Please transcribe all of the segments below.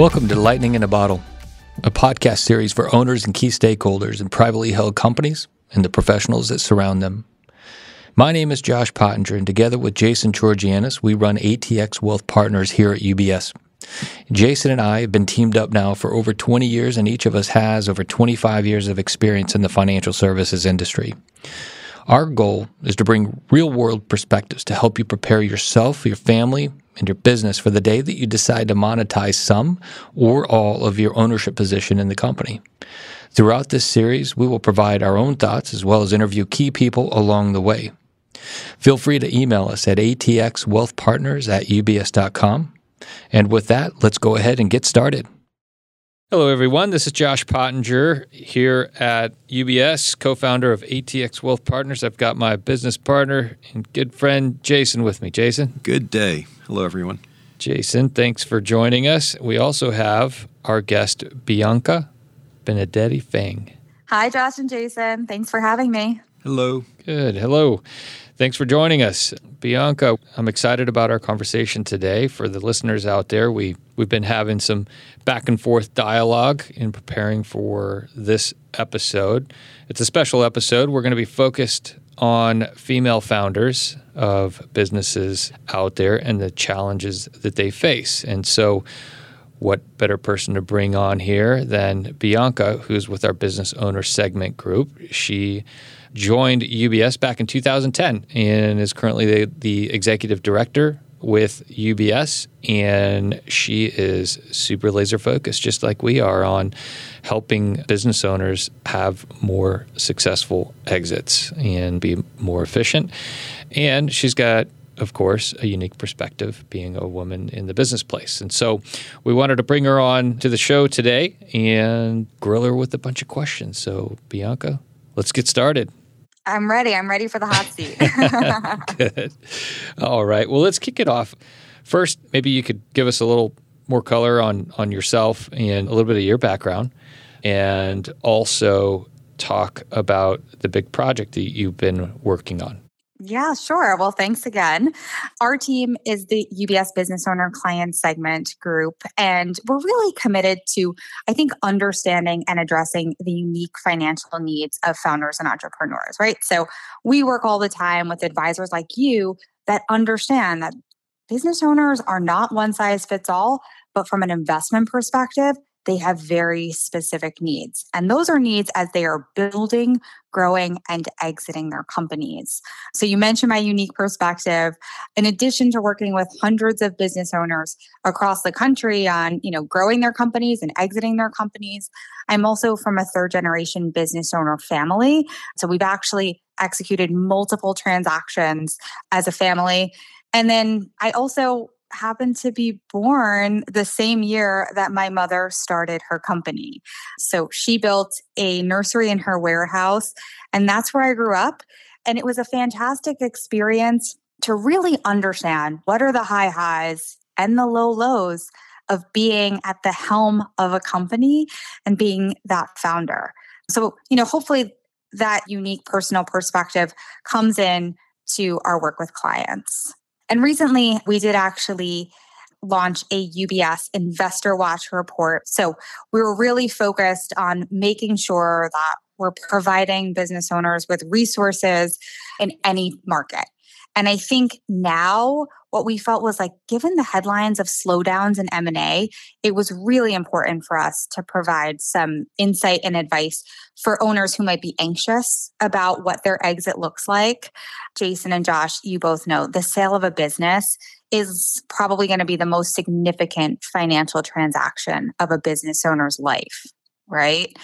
Welcome to Lightning in a Bottle, a podcast series for owners and key stakeholders in privately held companies and the professionals that surround them. My name is Josh Pottinger, and together with Jason Georgianis, we run ATX Wealth Partners here at UBS. Jason and I have been teamed up now for over 20 years, and each of us has over 25 years of experience in the financial services industry. Our goal is to bring real world perspectives to help you prepare yourself, your family, and your business for the day that you decide to monetize some or all of your ownership position in the company. Throughout this series, we will provide our own thoughts as well as interview key people along the way. Feel free to email us at atxwealthpartners at ubs.com. And with that, let's go ahead and get started. Hello, everyone. This is Josh Pottinger here at UBS, co founder of ATX Wealth Partners. I've got my business partner and good friend Jason with me. Jason. Good day. Hello, everyone. Jason, thanks for joining us. We also have our guest, Bianca Benedetti Fang. Hi, Josh and Jason. Thanks for having me. Hello. Good. Hello. Thanks for joining us. Bianca, I'm excited about our conversation today. For the listeners out there, we, we've been having some back and forth dialogue in preparing for this episode. It's a special episode. We're going to be focused on female founders of businesses out there and the challenges that they face. And so, what better person to bring on here than Bianca, who's with our business owner segment group? She joined UBS back in 2010 and is currently the, the executive director with UBS. And she is super laser focused, just like we are, on helping business owners have more successful exits and be more efficient. And she's got of course, a unique perspective being a woman in the business place. And so we wanted to bring her on to the show today and grill her with a bunch of questions. So, Bianca, let's get started. I'm ready. I'm ready for the hot seat. Good. All right. Well, let's kick it off. First, maybe you could give us a little more color on on yourself and a little bit of your background, and also talk about the big project that you've been working on. Yeah, sure. Well, thanks again. Our team is the UBS Business Owner Client Segment Group, and we're really committed to, I think, understanding and addressing the unique financial needs of founders and entrepreneurs, right? So we work all the time with advisors like you that understand that business owners are not one size fits all, but from an investment perspective, they have very specific needs. And those are needs as they are building, growing, and exiting their companies. So you mentioned my unique perspective. In addition to working with hundreds of business owners across the country on, you know, growing their companies and exiting their companies, I'm also from a third generation business owner family. So we've actually executed multiple transactions as a family. And then I also happened to be born the same year that my mother started her company. So she built a nursery in her warehouse, and that's where I grew up. And it was a fantastic experience to really understand what are the high highs and the low lows of being at the helm of a company and being that founder. So, you know, hopefully that unique personal perspective comes in to our work with clients. And recently, we did actually launch a UBS Investor Watch report. So we were really focused on making sure that we're providing business owners with resources in any market. And I think now what we felt was like given the headlines of slowdowns in M&A, it was really important for us to provide some insight and advice for owners who might be anxious about what their exit looks like. Jason and Josh, you both know the sale of a business is probably going to be the most significant financial transaction of a business owner's life right?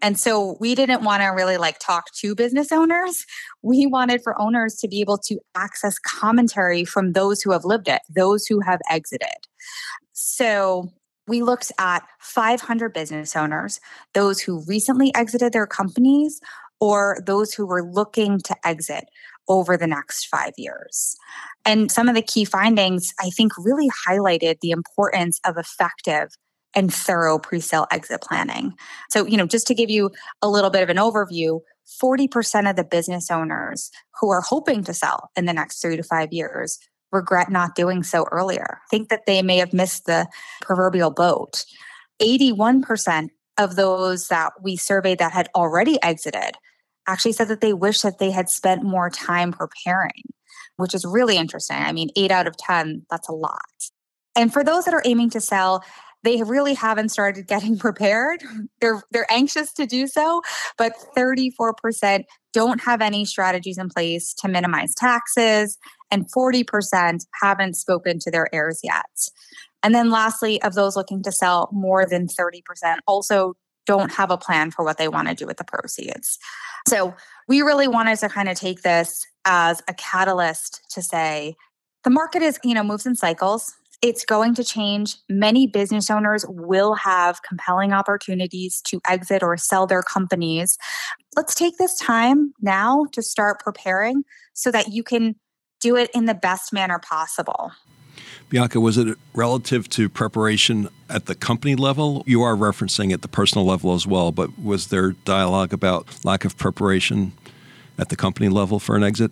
And so we didn't want to really like talk to business owners. We wanted for owners to be able to access commentary from those who have lived it, those who have exited. So we looked at 500 business owners, those who recently exited their companies or those who were looking to exit over the next five years. And some of the key findings, I think, really highlighted the importance of effective and thorough pre-sale exit planning. So, you know, just to give you a little bit of an overview, 40% of the business owners who are hoping to sell in the next 3 to 5 years regret not doing so earlier, think that they may have missed the proverbial boat. 81% of those that we surveyed that had already exited actually said that they wish that they had spent more time preparing, which is really interesting. I mean, eight out of 10, that's a lot. And for those that are aiming to sell, they really haven't started getting prepared. They're they're anxious to do so, but 34% don't have any strategies in place to minimize taxes and 40% haven't spoken to their heirs yet. And then lastly, of those looking to sell, more than 30% also don't have a plan for what they want to do with the proceeds. So we really wanted to kind of take this as a catalyst to say the market is, you know, moves in cycles. It's going to change. Many business owners will have compelling opportunities to exit or sell their companies. Let's take this time now to start preparing so that you can do it in the best manner possible. Bianca, was it relative to preparation at the company level? You are referencing at the personal level as well, but was there dialogue about lack of preparation at the company level for an exit?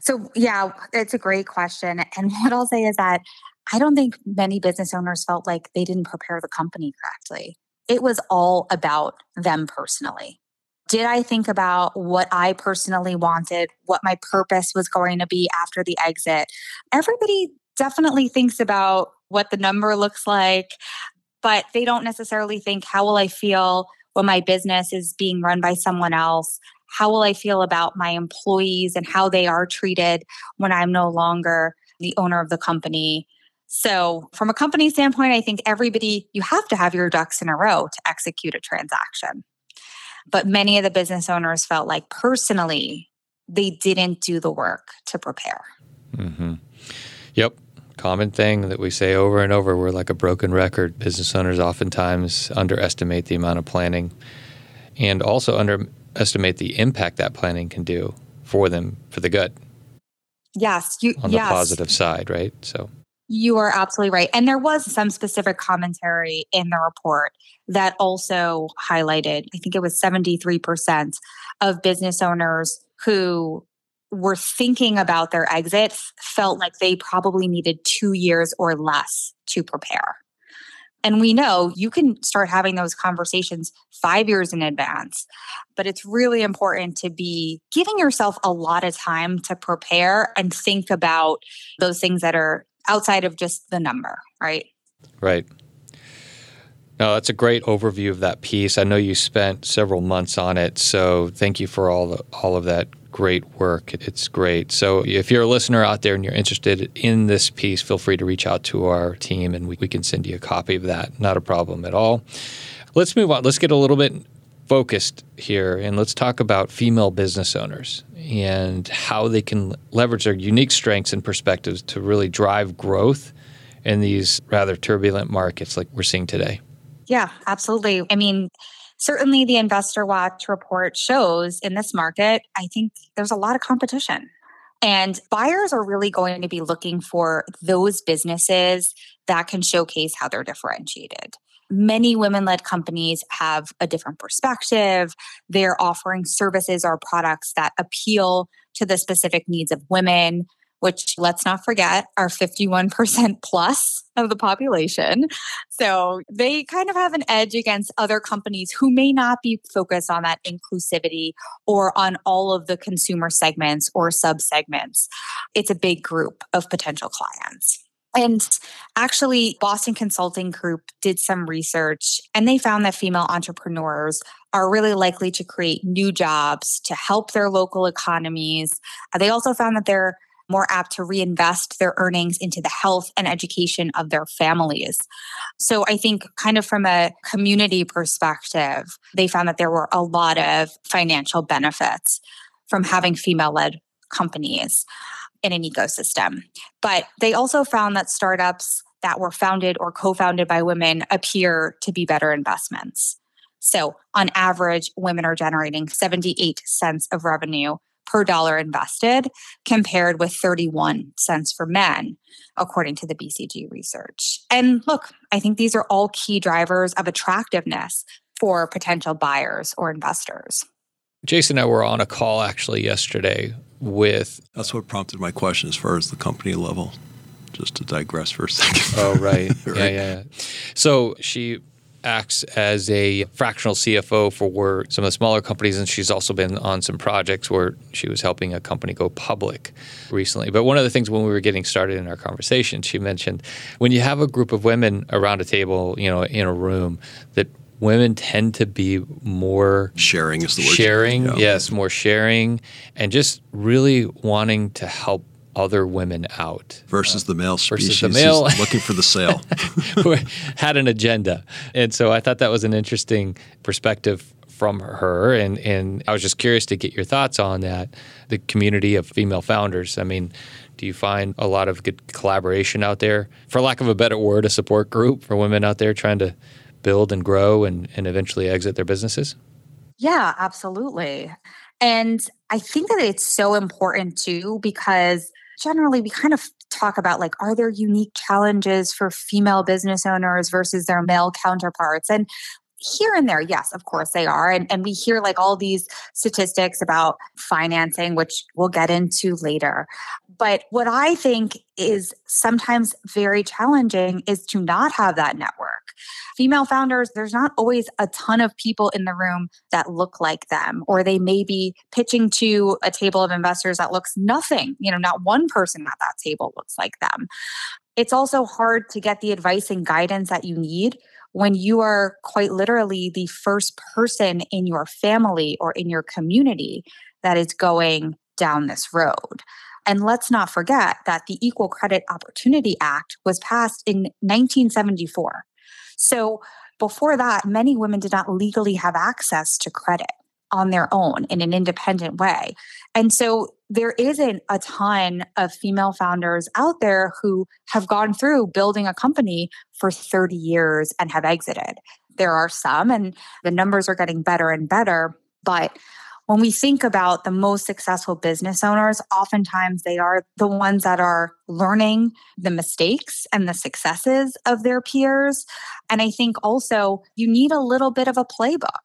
So, yeah, it's a great question. And what I'll say is that I don't think many business owners felt like they didn't prepare the company correctly. It was all about them personally. Did I think about what I personally wanted, what my purpose was going to be after the exit? Everybody definitely thinks about what the number looks like, but they don't necessarily think, how will I feel when my business is being run by someone else? How will I feel about my employees and how they are treated when I'm no longer the owner of the company? So, from a company standpoint, I think everybody, you have to have your ducks in a row to execute a transaction. But many of the business owners felt like personally, they didn't do the work to prepare. Mm-hmm. Yep. Common thing that we say over and over. We're like a broken record. Business owners oftentimes underestimate the amount of planning and also underestimate the impact that planning can do for them for the good. Yes. You, on the yes. positive side, right? So you are absolutely right. And there was some specific commentary in the report that also highlighted, I think it was 73% of business owners who were thinking about their exits felt like they probably needed two years or less to prepare. And we know you can start having those conversations five years in advance, but it's really important to be giving yourself a lot of time to prepare and think about those things that are outside of just the number, right? Right. No, that's a great overview of that piece. I know you spent several months on it, so thank you for all the, all of that great work. It's great. So if you're a listener out there and you're interested in this piece, feel free to reach out to our team and we, we can send you a copy of that. Not a problem at all. Let's move on. Let's get a little bit focused here and let's talk about female business owners and how they can leverage their unique strengths and perspectives to really drive growth in these rather turbulent markets like we're seeing today. Yeah, absolutely. I mean, certainly the Investor Watch report shows in this market, I think there's a lot of competition. And buyers are really going to be looking for those businesses that can showcase how they're differentiated many women led companies have a different perspective. They're offering services or products that appeal to the specific needs of women, which let's not forget are 51% plus of the population. So they kind of have an edge against other companies who may not be focused on that inclusivity or on all of the consumer segments or sub segments. It's a big group of potential clients. And actually, Boston Consulting Group did some research and they found that female entrepreneurs are really likely to create new jobs to help their local economies. Uh, they also found that they're more apt to reinvest their earnings into the health and education of their families. So I think, kind of from a community perspective, they found that there were a lot of financial benefits from having female led companies in an ecosystem. But they also found that startups that were founded or co founded by women appear to be better investments. So, on average, women are generating 78 cents of revenue per dollar invested, compared with 31 cents for men, according to the BCG research. And look, I think these are all key drivers of attractiveness for potential buyers or investors. Jason and I were on a call actually yesterday with. That's what prompted my question as far as the company level. Just to digress for a second. Oh, right. right. Yeah, yeah. So she acts as a fractional CFO for some of the smaller companies, and she's also been on some projects where she was helping a company go public recently. But one of the things when we were getting started in our conversation, she mentioned when you have a group of women around a table, you know, in a room, that women tend to be more sharing is the word sharing yeah. yes more sharing and just really wanting to help other women out. Versus uh, the male species versus the male. looking for the sale. Had an agenda. And so i thought that was an interesting perspective from her. And and i was just curious to get your thoughts on that the community of female founders. I mean do you find a lot of good collaboration out there for lack of a better word a support group for women out there trying to build and grow and, and eventually exit their businesses? Yeah, absolutely. And I think that it's so important too, because generally we kind of talk about like, are there unique challenges for female business owners versus their male counterparts? And here and there, yes, of course they are. And, and we hear like all these statistics about financing, which we'll get into later. But what I think is sometimes very challenging is to not have that network. Female founders, there's not always a ton of people in the room that look like them, or they may be pitching to a table of investors that looks nothing, you know, not one person at that table looks like them. It's also hard to get the advice and guidance that you need when you are quite literally the first person in your family or in your community that is going down this road. And let's not forget that the Equal Credit Opportunity Act was passed in 1974. So before that, many women did not legally have access to credit on their own in an independent way. And so there isn't a ton of female founders out there who have gone through building a company for 30 years and have exited. There are some, and the numbers are getting better and better. But when we think about the most successful business owners, oftentimes they are the ones that are learning the mistakes and the successes of their peers. And I think also you need a little bit of a playbook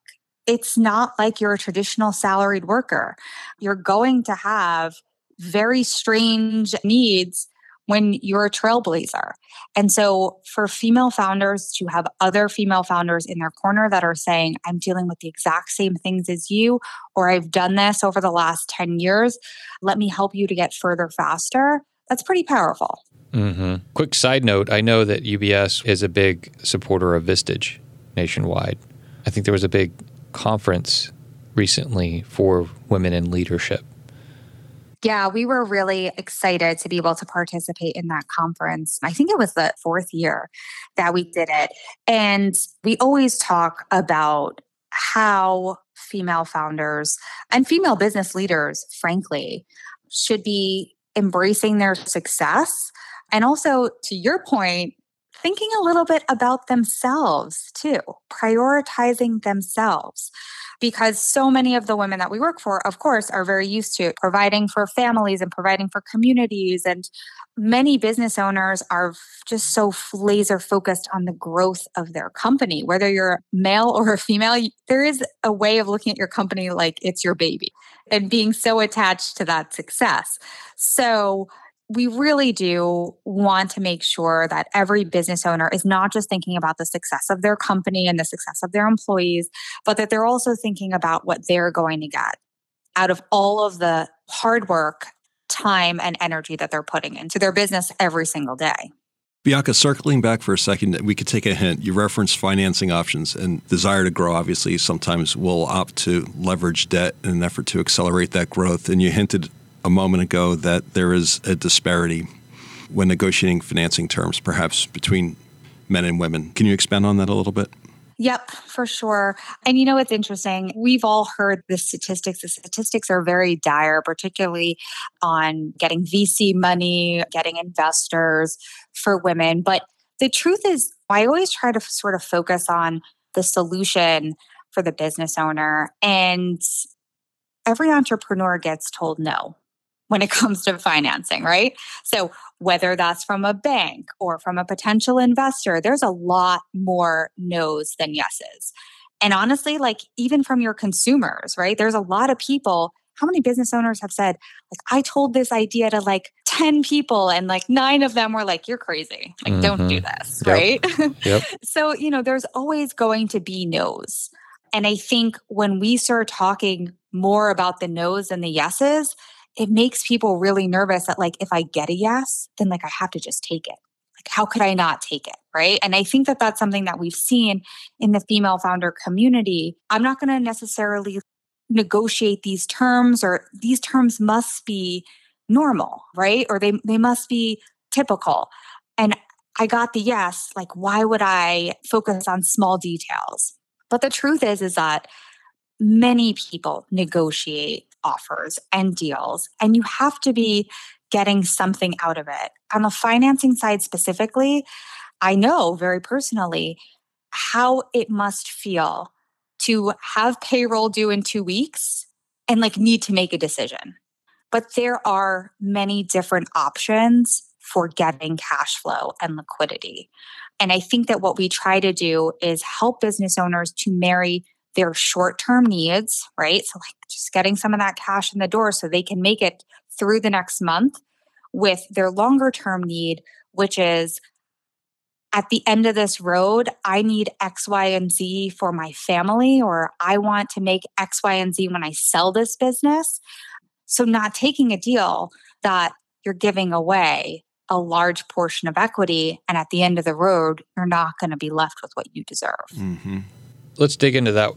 it's not like you're a traditional salaried worker. You're going to have very strange needs when you're a trailblazer. And so, for female founders to have other female founders in their corner that are saying, I'm dealing with the exact same things as you, or I've done this over the last 10 years, let me help you to get further faster, that's pretty powerful. Mm-hmm. Quick side note I know that UBS is a big supporter of Vistage nationwide. I think there was a big conference recently for women in leadership. Yeah, we were really excited to be able to participate in that conference. I think it was the fourth year that we did it. And we always talk about how female founders and female business leaders, frankly, should be embracing their success. And also, to your point, thinking a little bit about themselves too, prioritizing themselves. Because so many of the women that we work for, of course, are very used to providing for families and providing for communities. And many business owners are just so laser focused on the growth of their company. Whether you're male or a female, there is a way of looking at your company like it's your baby and being so attached to that success. So, we really do want to make sure that every business owner is not just thinking about the success of their company and the success of their employees, but that they're also thinking about what they're going to get out of all of the hard work, time, and energy that they're putting into their business every single day. Bianca, circling back for a second, we could take a hint. You referenced financing options and desire to grow. Obviously, sometimes we'll opt to leverage debt in an effort to accelerate that growth. And you hinted a moment ago that there is a disparity when negotiating financing terms, perhaps between men and women. Can you expand on that a little bit? Yep, for sure. And you know, it's interesting. We've all heard the statistics. The statistics are very dire, particularly on getting VC money, getting investors for women. But the truth is, I always try to sort of focus on the solution for the business owner. And every entrepreneur gets told no when it comes to financing, right? So, whether that's from a bank or from a potential investor, there's a lot more no's than yeses. And honestly, like even from your consumers, right? There's a lot of people how many business owners have said, like, I told this idea to like 10 people and like nine of them were like, you're crazy. Like, mm-hmm. don't do mm-hmm. this. Yep. Right. Yep. so, you know, there's always going to be no's. And I think when we start talking more about the no's and the yeses, it makes people really nervous that like if I get a yes, then like I have to just take it. Like how could I not take it, right? And I think that that's something that we've seen in the female founder community. I'm not going to necessarily negotiate these terms or these terms must be normal, right? Or they they must be typical. And I got the yes, like why would I focus on small details? But the truth is is that many people negotiate offers and deals, and you have to be getting something out of it. On the financing side specifically, I know very personally how it must feel to have payroll due in two weeks and like need to make a decision. But there are many different options for getting cash flow and liquidity. And I think that what we try to do is help business owners to marry their short term needs, right? So, like just getting some of that cash in the door so they can make it through the next month with their longer term need, which is at the end of this road, I need X, Y, and Z for my family, or I want to make X, Y, and Z when I sell this business. So, not taking a deal that you're giving away a large portion of equity, and at the end of the road, you're not going to be left with what you deserve. Mm-hmm. Let's dig into that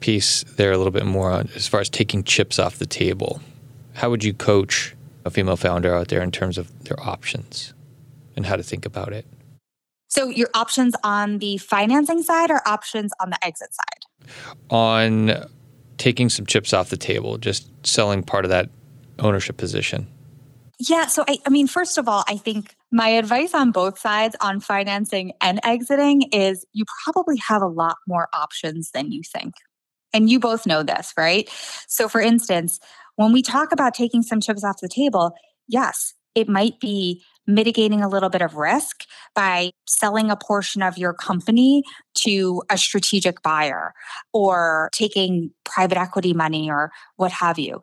piece there a little bit more as far as taking chips off the table. How would you coach a female founder out there in terms of their options and how to think about it? So, your options on the financing side or options on the exit side? On taking some chips off the table, just selling part of that ownership position. Yeah. So, I, I mean, first of all, I think my advice on both sides on financing and exiting is you probably have a lot more options than you think. And you both know this, right? So, for instance, when we talk about taking some chips off the table, yes, it might be mitigating a little bit of risk by selling a portion of your company to a strategic buyer or taking private equity money or what have you.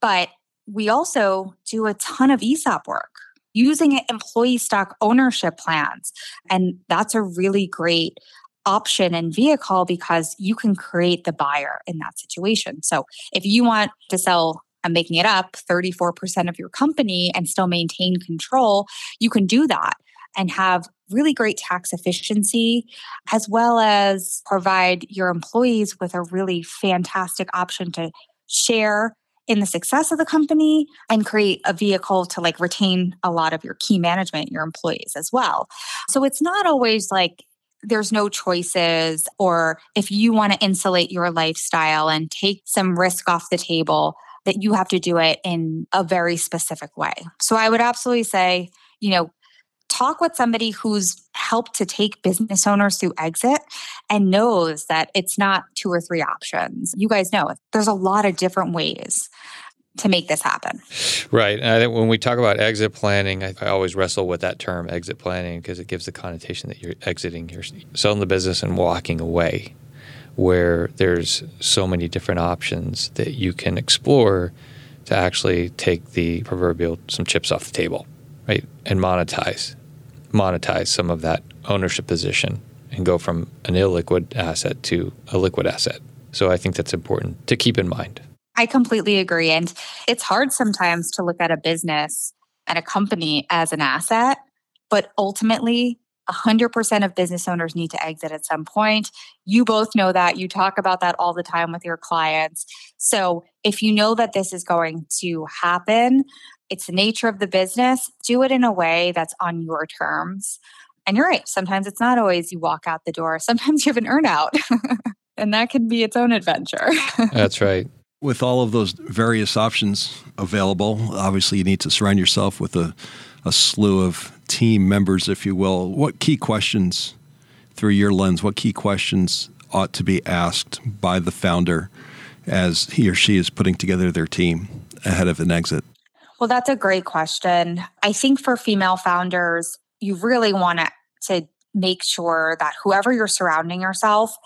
But we also do a ton of ESOP work using employee stock ownership plans. And that's a really great option and vehicle because you can create the buyer in that situation. So if you want to sell I'm making it up, 34% of your company and still maintain control, you can do that and have really great tax efficiency, as well as provide your employees with a really fantastic option to share in the success of the company and create a vehicle to like retain a lot of your key management, your employees as well. So it's not always like there's no choices, or if you want to insulate your lifestyle and take some risk off the table, that you have to do it in a very specific way. So I would absolutely say, you know, talk with somebody who's helped to take business owners through exit and knows that it's not two or three options. You guys know there's a lot of different ways to make this happen. Right. And I think when we talk about exit planning, I, I always wrestle with that term, exit planning, because it gives the connotation that you're exiting, you're selling the business and walking away where there's so many different options that you can explore to actually take the proverbial some chips off the table, right? And monetize, monetize some of that ownership position and go from an illiquid asset to a liquid asset. So I think that's important to keep in mind. I completely agree. And it's hard sometimes to look at a business and a company as an asset, but ultimately 100% of business owners need to exit at some point. You both know that. You talk about that all the time with your clients. So, if you know that this is going to happen, it's the nature of the business, do it in a way that's on your terms. And you're right. Sometimes it's not always you walk out the door, sometimes you have an earnout, and that can be its own adventure. that's right. With all of those various options available, obviously you need to surround yourself with a, a slew of team members, if you will, what key questions, through your lens, what key questions ought to be asked by the founder as he or she is putting together their team ahead of an exit? Well, that's a great question. I think for female founders, you really want to make sure that whoever you're surrounding yourself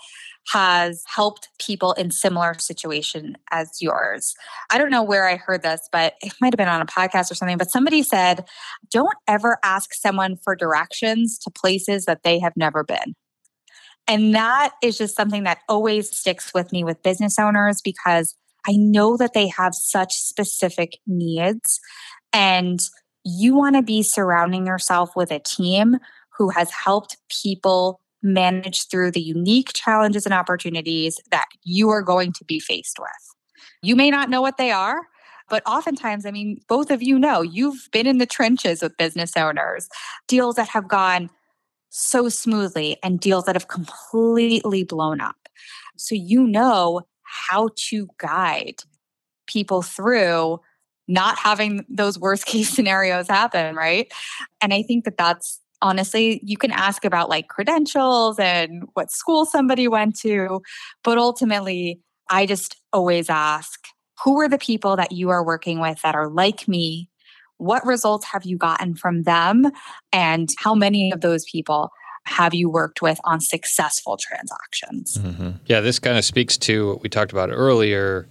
has helped people in similar situation as yours. I don't know where I heard this, but it might have been on a podcast or something, but somebody said, don't ever ask someone for directions to places that they have never been. And that is just something that always sticks with me with business owners because I know that they have such specific needs and you want to be surrounding yourself with a team who has helped people manage through the unique challenges and opportunities that you are going to be faced with. You may not know what they are, but oftentimes, I mean, both of you know you've been in the trenches with business owners, deals that have gone so smoothly and deals that have completely blown up. So you know how to guide people through not having those worst case scenarios happen, right? And I think that that's honestly, you can ask about like credentials and what school somebody went to, but ultimately, I just always ask who are the people that you are working with that are like me? What results have you gotten from them? And how many of those people have you worked with on successful transactions? Mm-hmm. Yeah, this kind of speaks to what we talked about earlier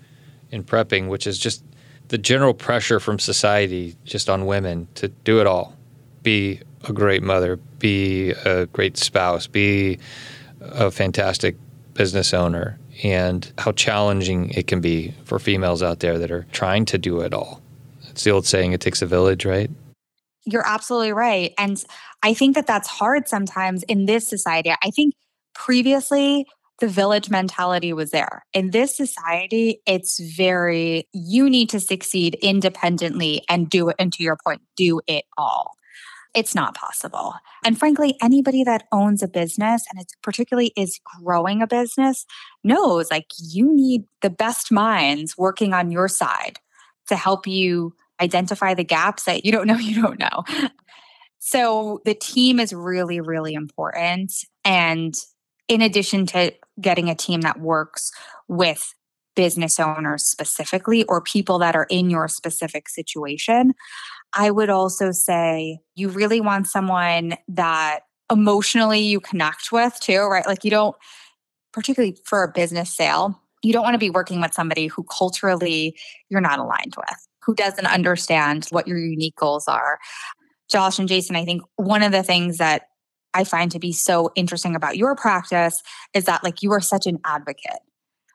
in prepping, which is just the general pressure from society just on women to do it all be a great mother, be a great spouse, be a fantastic business owner, and how challenging it can be for females out there that are trying to do it all. It's the old saying, it takes a village, right? You're absolutely right. And I think that that's hard sometimes in this society. I think previously the village mentality was there. In this society, it's very, you need to succeed independently and do it, and to your point, do it all it's not possible. And frankly, anybody that owns a business and it particularly is growing a business knows like you need the best minds working on your side to help you identify the gaps that you don't know you don't know. So the team is really, really important. And in addition to getting a team that works with business owners specifically or people that are in your specific situation, I would also say you really want someone that emotionally you connect with too, right? Like you don't, particularly for a business sale, you don't want to be working with somebody who culturally you're not aligned with, who doesn't understand what your unique goals are. Josh and Jason, I think one of the things that I find to be so interesting about your practice is that like you are such an advocate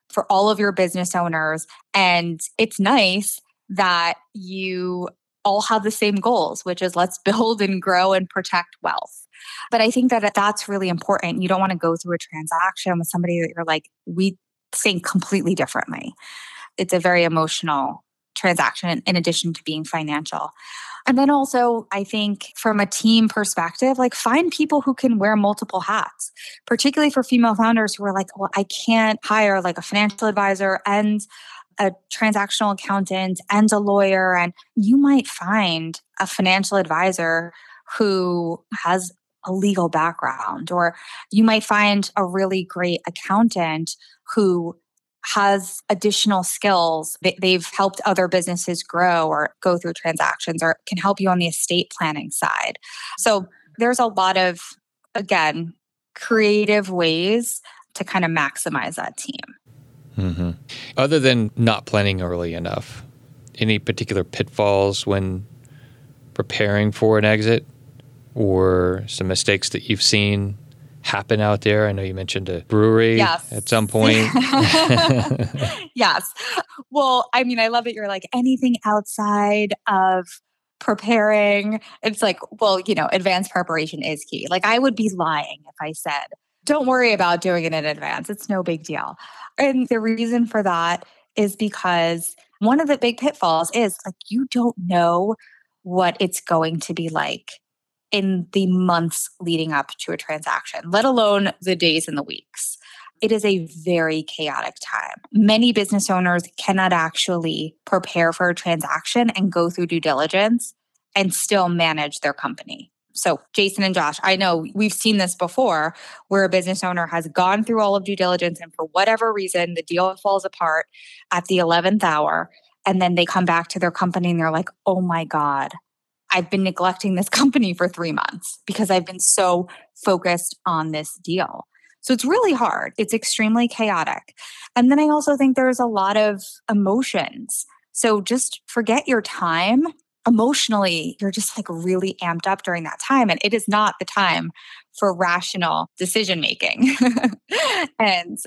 for all of your business owners. And it's nice that you all have the same goals, which is let's build and grow and protect wealth. But I think that that's really important. You don't want to go through a transaction with somebody that you're like, we think completely differently. It's a very emotional transaction in addition to being financial. And then also, I think from a team perspective, like find people who can wear multiple hats, particularly for female founders who are like, well, I can't hire like a financial advisor and a transactional accountant and a lawyer. And you might find a financial advisor who has a legal background, or you might find a really great accountant who has additional skills. They've helped other businesses grow or go through transactions or can help you on the estate planning side. So there's a lot of, again, creative ways to kind of maximize that team. Mm-hmm. Other than not planning early enough, any particular pitfalls when preparing for an exit or some mistakes that you've seen happen out there? I know you mentioned a brewery yes. at some point. yes. Well, I mean, I love that you're like anything outside of preparing. It's like, well, you know, advanced preparation is key. Like, I would be lying if I said, don't worry about doing it in advance. It's no big deal. And the reason for that is because one of the big pitfalls is like you don't know what it's going to be like in the months leading up to a transaction, let alone the days and the weeks. It is a very chaotic time. Many business owners cannot actually prepare for a transaction and go through due diligence and still manage their company. So, Jason and Josh, I know we've seen this before where a business owner has gone through all of due diligence and for whatever reason, the deal falls apart at the 11th hour. And then they come back to their company and they're like, oh my God, I've been neglecting this company for three months because I've been so focused on this deal. So it's really hard. It's extremely chaotic. And then I also think there's a lot of emotions. So just forget your time. Emotionally, you're just like really amped up during that time. And it is not the time for rational decision making. and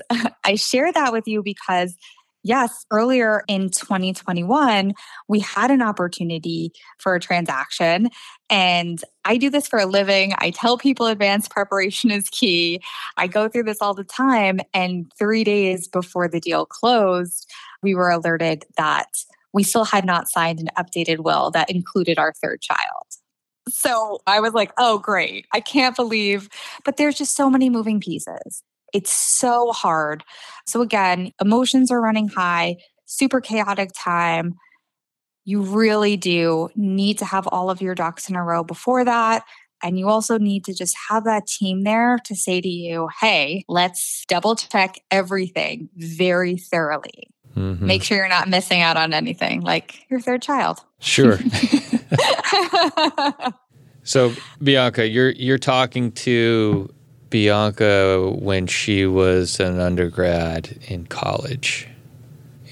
I share that with you because yes, earlier in 2021, we had an opportunity for a transaction. And I do this for a living. I tell people advanced preparation is key. I go through this all the time. And three days before the deal closed, we were alerted that we still had not signed an updated will that included our third child. So I was like, oh, great. I can't believe, but there's just so many moving pieces. It's so hard. So, again, emotions are running high, super chaotic time. You really do need to have all of your ducks in a row before that. And you also need to just have that team there to say to you, hey, let's double check everything very thoroughly. Mm-hmm. Make sure you're not missing out on anything like your third child. Sure. so Bianca, you're you're talking to Bianca when she was an undergrad in college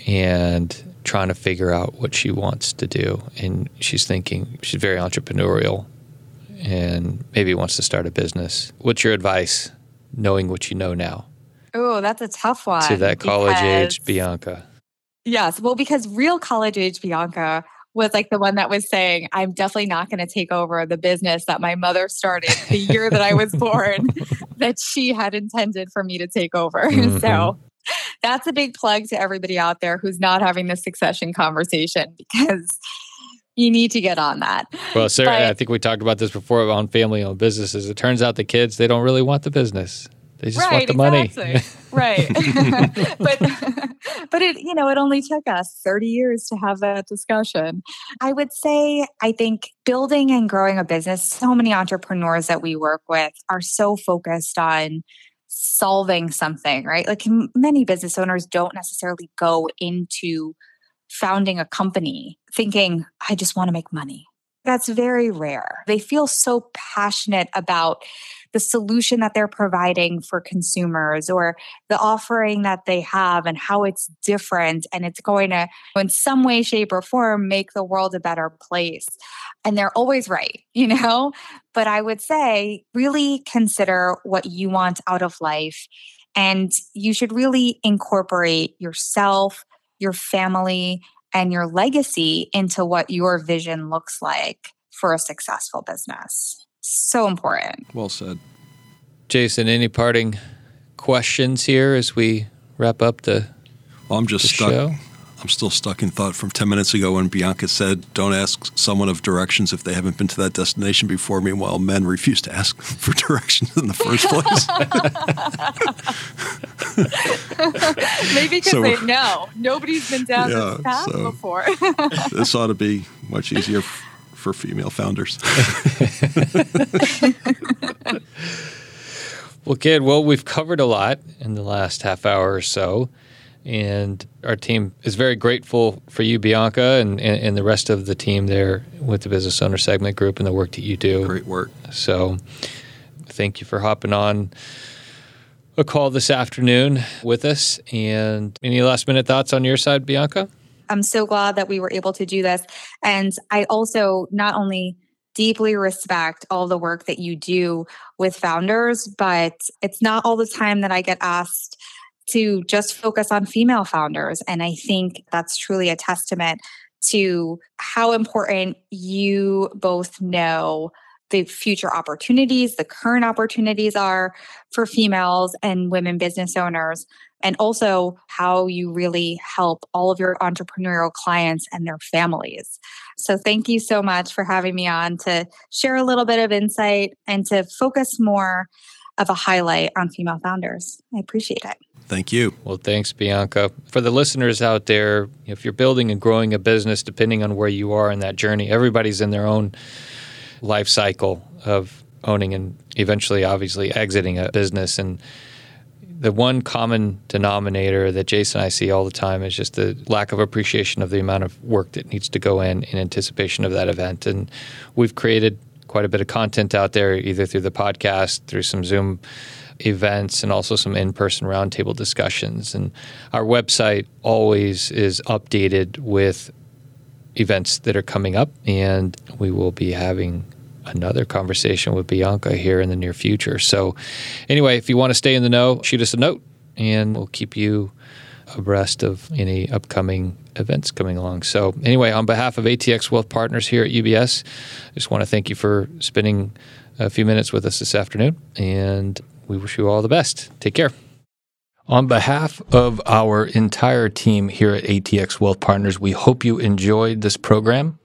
and trying to figure out what she wants to do. And she's thinking, she's very entrepreneurial and maybe wants to start a business. What's your advice, knowing what you know now? Oh, that's a tough one. To that college age Bianca. Yes. Well, because real college age Bianca was like the one that was saying, I'm definitely not going to take over the business that my mother started the year that I was born, that she had intended for me to take over. Mm-hmm. So that's a big plug to everybody out there who's not having the succession conversation because you need to get on that. Well, Sarah, but, I think we talked about this before on family owned businesses. It turns out the kids, they don't really want the business. They just right, want the money. right. but but it you know, it only took us 30 years to have that discussion. I would say I think building and growing a business, so many entrepreneurs that we work with are so focused on solving something, right? Like many business owners don't necessarily go into founding a company thinking I just want to make money. That's very rare. They feel so passionate about the solution that they're providing for consumers or the offering that they have and how it's different and it's going to in some way shape or form make the world a better place. And they're always right you know? But i would say really consider what you want out of life and you should really incorporate yourself your family and your legacy into what your vision looks like for a successful business so important. Well said. Jason, any parting questions here as we wrap up the Well, I'm just stuck. Show? I'm still stuck in thought from 10 minutes ago when Bianca said, Don't ask someone of directions if they haven't been to that destination before. Meanwhile, men refuse to ask for directions in the first place. Maybe because so, they know. Nobody's been down yeah, this path so before. this ought to be much easier for female founders. well, kid, well, we've covered a lot in the last half hour or so. And our team is very grateful for you, Bianca, and, and, and the rest of the team there with the Business Owner Segment Group and the work that you do. Great work. So, thank you for hopping on a call this afternoon with us. And any last minute thoughts on your side, Bianca? I'm so glad that we were able to do this. And I also not only deeply respect all the work that you do with founders, but it's not all the time that I get asked to just focus on female founders. And I think that's truly a testament to how important you both know the future opportunities, the current opportunities are for females and women business owners, and also how you really help all of your entrepreneurial clients and their families. So, thank you so much for having me on to share a little bit of insight and to focus more of a highlight on female founders. I appreciate it. Thank you. Well, thanks, Bianca. For the listeners out there, if you're building and growing a business, depending on where you are in that journey, everybody's in their own life cycle of owning and eventually, obviously, exiting a business. And the one common denominator that Jason and I see all the time is just the lack of appreciation of the amount of work that needs to go in in anticipation of that event. And we've created quite a bit of content out there, either through the podcast, through some Zoom events and also some in person roundtable discussions. And our website always is updated with events that are coming up, and we will be having another conversation with Bianca here in the near future. So, anyway, if you want to stay in the know, shoot us a note and we'll keep you abreast of any upcoming events coming along. So, anyway, on behalf of ATX Wealth Partners here at UBS, I just want to thank you for spending a few minutes with us this afternoon, and we wish you all the best. Take care. On behalf of our entire team here at ATX Wealth Partners, we hope you enjoyed this program.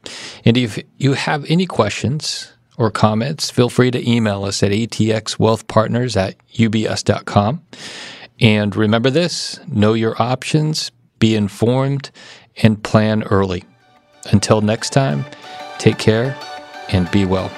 And if you have any questions or comments, feel free to email us at atxwealthpartners at ubs.com. And remember this know your options, be informed, and plan early. Until next time, take care and be well.